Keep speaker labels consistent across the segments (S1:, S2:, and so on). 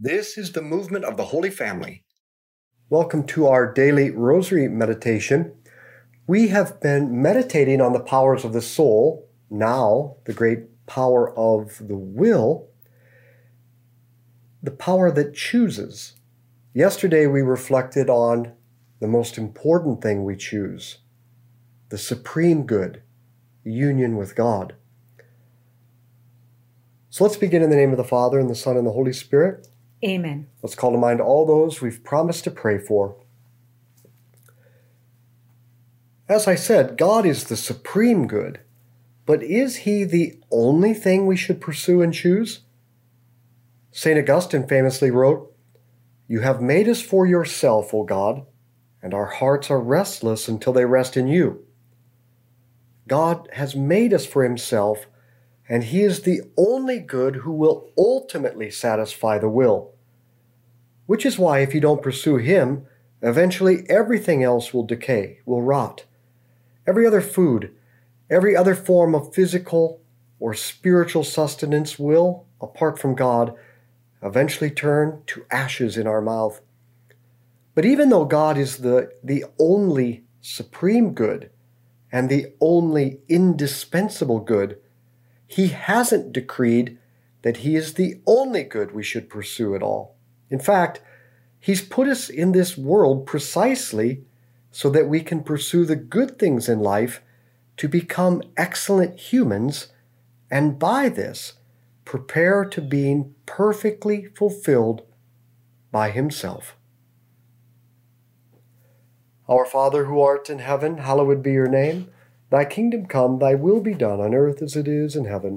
S1: This is the movement of the Holy Family.
S2: Welcome to our daily rosary meditation. We have been meditating on the powers of the soul, now the great power of the will, the power that chooses. Yesterday we reflected on the most important thing we choose the supreme good, union with God. So let's begin in the name of the Father, and the Son, and the Holy Spirit.
S3: Amen.
S2: Let's call to mind all those we've promised to pray for. As I said, God is the supreme good, but is He the only thing we should pursue and choose? St. Augustine famously wrote, You have made us for yourself, O God, and our hearts are restless until they rest in you. God has made us for Himself and He is the only good who will ultimately satisfy the will. Which is why, if you don't pursue Him, eventually everything else will decay, will rot. Every other food, every other form of physical or spiritual sustenance will, apart from God, eventually turn to ashes in our mouth. But even though God is the, the only supreme good and the only indispensable good, he hasn't decreed that He is the only good we should pursue at all. In fact, He's put us in this world precisely so that we can pursue the good things in life to become excellent humans, and by this, prepare to being perfectly fulfilled by Himself. Our Father who art in heaven, hallowed be your name. Thy kingdom come, thy will be done on earth as it is in heaven.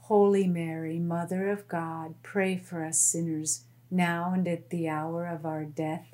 S3: Holy Mary, Mother of God, pray for us sinners, now and at the hour of our death.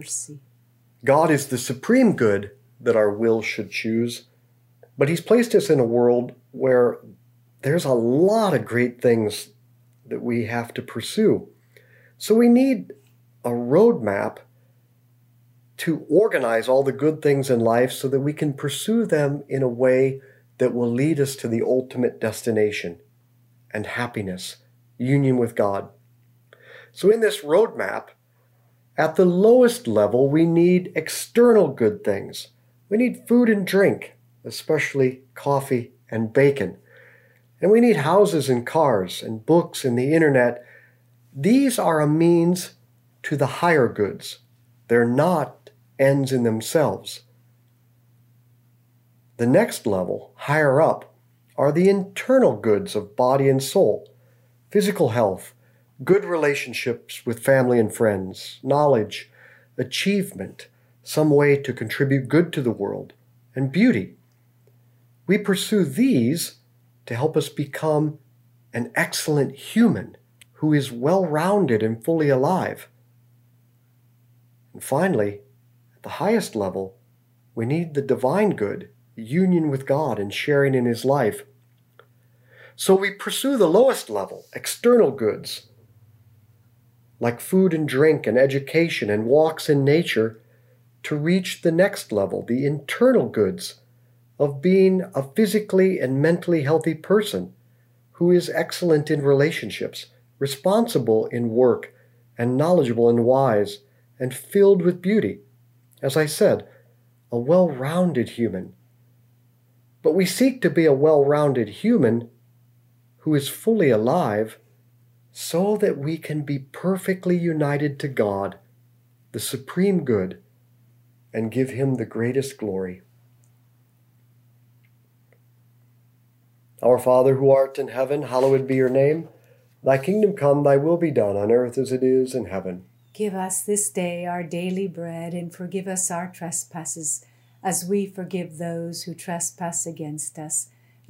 S2: God is the supreme good that our will should choose, but He's placed us in a world where there's a lot of great things that we have to pursue. So we need a roadmap to organize all the good things in life so that we can pursue them in a way that will lead us to the ultimate destination and happiness, union with God. So, in this roadmap, at the lowest level, we need external good things. We need food and drink, especially coffee and bacon. And we need houses and cars and books and the internet. These are a means to the higher goods. They're not ends in themselves. The next level, higher up, are the internal goods of body and soul physical health, good relationships with family and friends, knowledge, achievement, some way to contribute good to the world, and beauty. We pursue these to help us become an excellent human who is well rounded and fully alive. And finally, at the highest level, we need the divine good, union with God and sharing in His life. So we pursue the lowest level, external goods, like food and drink and education and walks in nature, to reach the next level, the internal goods of being a physically and mentally healthy person who is excellent in relationships, responsible in work, and knowledgeable and wise, and filled with beauty. As I said, a well rounded human. But we seek to be a well rounded human who is fully alive so that we can be perfectly united to God, the supreme good, and give Him the greatest glory. Our Father who art in heaven, hallowed be your name. Thy kingdom come, thy will be done on earth as it is in heaven.
S3: Give us this day our daily bread, and forgive us our trespasses, as we forgive those who trespass against us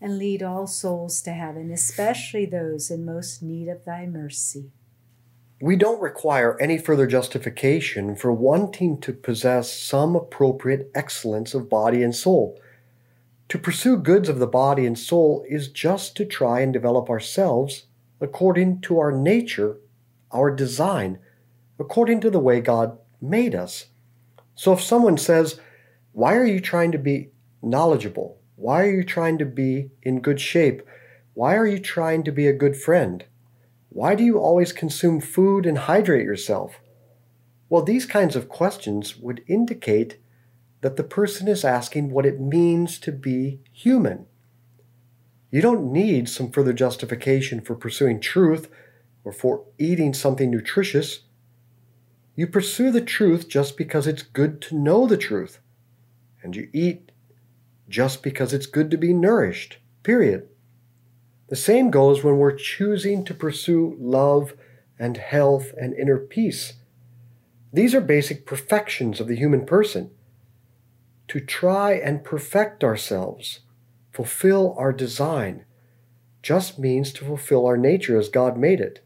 S3: and lead all souls to heaven, especially those in most need of thy mercy.
S2: we don't require any further justification for wanting to possess some appropriate excellence of body and soul. To pursue goods of the body and soul is just to try and develop ourselves according to our nature, our design, according to the way God made us. So if someone says, Why are you trying to be knowledgeable? Why are you trying to be in good shape? Why are you trying to be a good friend? Why do you always consume food and hydrate yourself? Well, these kinds of questions would indicate that the person is asking what it means to be human. You don't need some further justification for pursuing truth or for eating something nutritious. You pursue the truth just because it's good to know the truth. And you eat just because it's good to be nourished, period. The same goes when we're choosing to pursue love and health and inner peace. These are basic perfections of the human person. To try and perfect ourselves, fulfill our design, just means to fulfill our nature as God made it.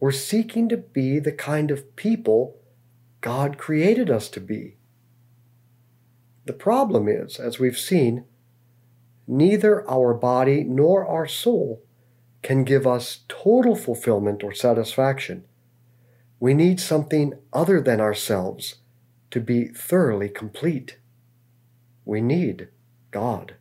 S2: We're seeking to be the kind of people God created us to be. The problem is, as we've seen, neither our body nor our soul can give us total fulfillment or satisfaction. We need something other than ourselves to be thoroughly complete. We need God.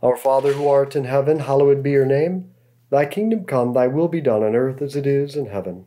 S2: Our Father who art in heaven, hallowed be your name. Thy kingdom come, thy will be done on earth as it is in heaven.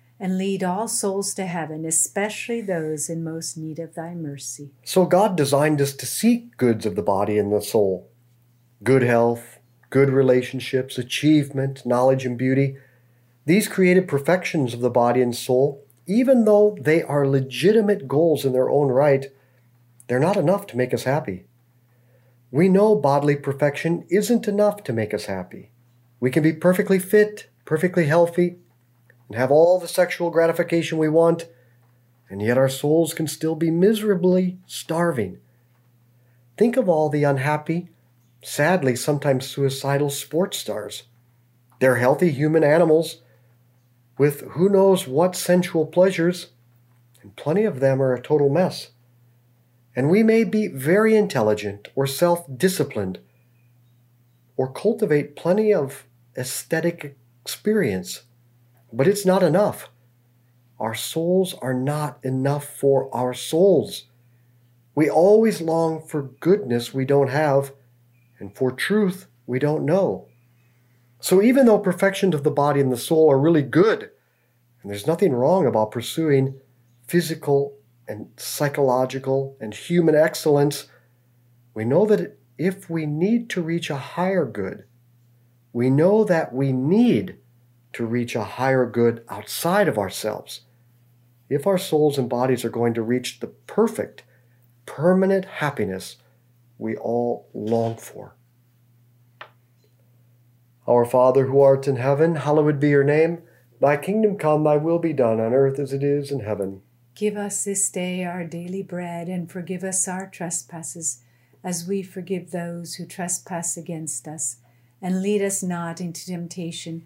S3: and lead all souls to heaven, especially those in most need of thy mercy.
S2: So God designed us to seek goods of the body and the soul good health, good relationships, achievement, knowledge, and beauty. These created perfections of the body and soul, even though they are legitimate goals in their own right, they're not enough to make us happy. We know bodily perfection isn't enough to make us happy. We can be perfectly fit, perfectly healthy, and have all the sexual gratification we want, and yet our souls can still be miserably starving. Think of all the unhappy, sadly sometimes suicidal sports stars. They're healthy human animals with who knows what sensual pleasures, and plenty of them are a total mess. And we may be very intelligent or self disciplined or cultivate plenty of aesthetic experience, but it's not enough. Our souls are not enough for our souls. We always long for goodness we don't have and for truth we don't know. So, even though perfections of the body and the soul are really good, and there's nothing wrong about pursuing physical and psychological and human excellence, we know that if we need to reach a higher good, we know that we need to reach a higher good outside of ourselves. If our souls and bodies are going to reach the perfect, permanent happiness we all long for. Our Father who art in heaven, hallowed be your name. Thy kingdom come, thy will be done on earth as it is in heaven.
S3: Give us this day our daily bread, and forgive us our trespasses, as we forgive those who trespass against us. And lead us not into temptation,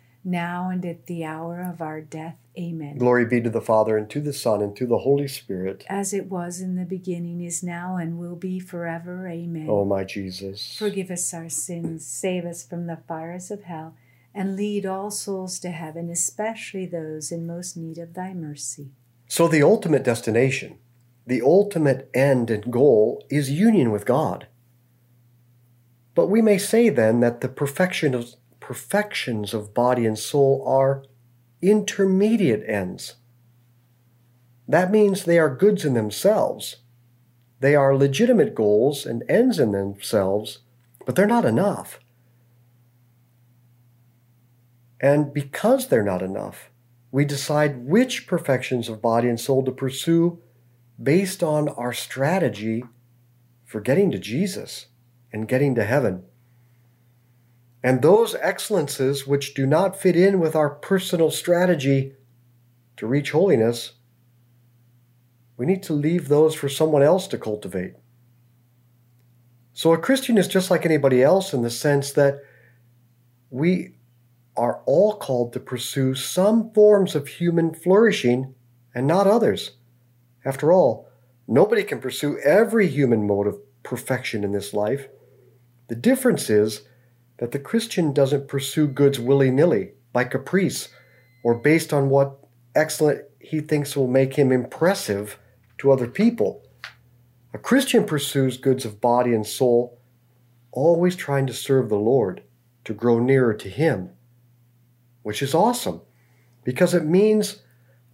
S3: now and at the hour of our death. Amen.
S2: Glory be to the Father, and to the Son, and to the Holy Spirit.
S3: As it was in the beginning, is now, and will be forever. Amen.
S2: O my Jesus.
S3: Forgive us our sins, save us from the fires of hell, and lead all souls to heaven, especially those in most need of thy mercy.
S2: So, the ultimate destination, the ultimate end and goal is union with God. But we may say then that the perfection of, perfections of body and soul are intermediate ends. That means they are goods in themselves. They are legitimate goals and ends in themselves, but they're not enough. And because they're not enough, we decide which perfections of body and soul to pursue based on our strategy for getting to Jesus and getting to heaven. And those excellences which do not fit in with our personal strategy to reach holiness, we need to leave those for someone else to cultivate. So a Christian is just like anybody else in the sense that we are all called to pursue some forms of human flourishing and not others. After all, nobody can pursue every human mode of perfection in this life. The difference is that the Christian doesn't pursue goods willy nilly, by caprice, or based on what excellent he thinks will make him impressive to other people. A Christian pursues goods of body and soul, always trying to serve the Lord, to grow nearer to Him, which is awesome because it means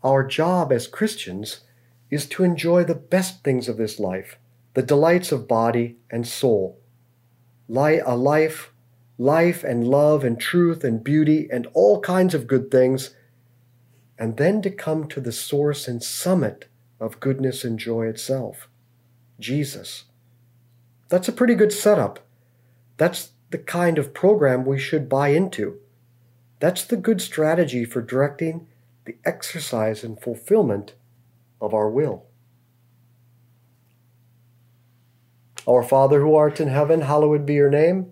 S2: our job as Christians is to enjoy the best things of this life, the delights of body and soul. A life, life and love and truth and beauty and all kinds of good things, and then to come to the source and summit of goodness and joy itself Jesus. That's a pretty good setup. That's the kind of program we should buy into. That's the good strategy for directing the exercise and fulfillment of our will. Our Father who art in heaven, hallowed be your name.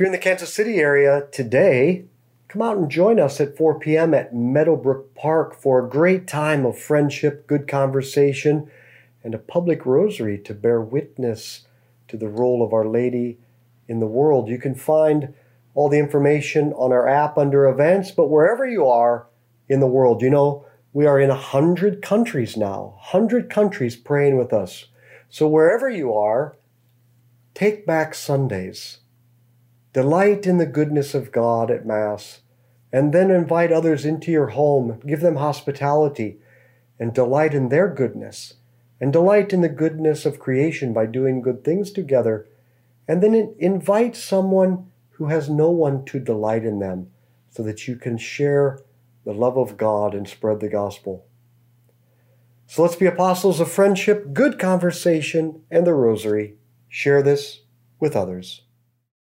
S2: You're in the Kansas City area today, come out and join us at 4 p.m. at Meadowbrook Park for a great time of friendship, good conversation, and a public rosary to bear witness to the role of Our Lady in the world. You can find all the information on our app under events, but wherever you are in the world, you know, we are in a hundred countries now, hundred countries praying with us. So wherever you are, take back Sundays Delight in the goodness of God at Mass, and then invite others into your home, give them hospitality, and delight in their goodness, and delight in the goodness of creation by doing good things together, and then invite someone who has no one to delight in them so that you can share the love of God and spread the gospel. So let's be apostles of friendship, good conversation, and the rosary. Share this with others.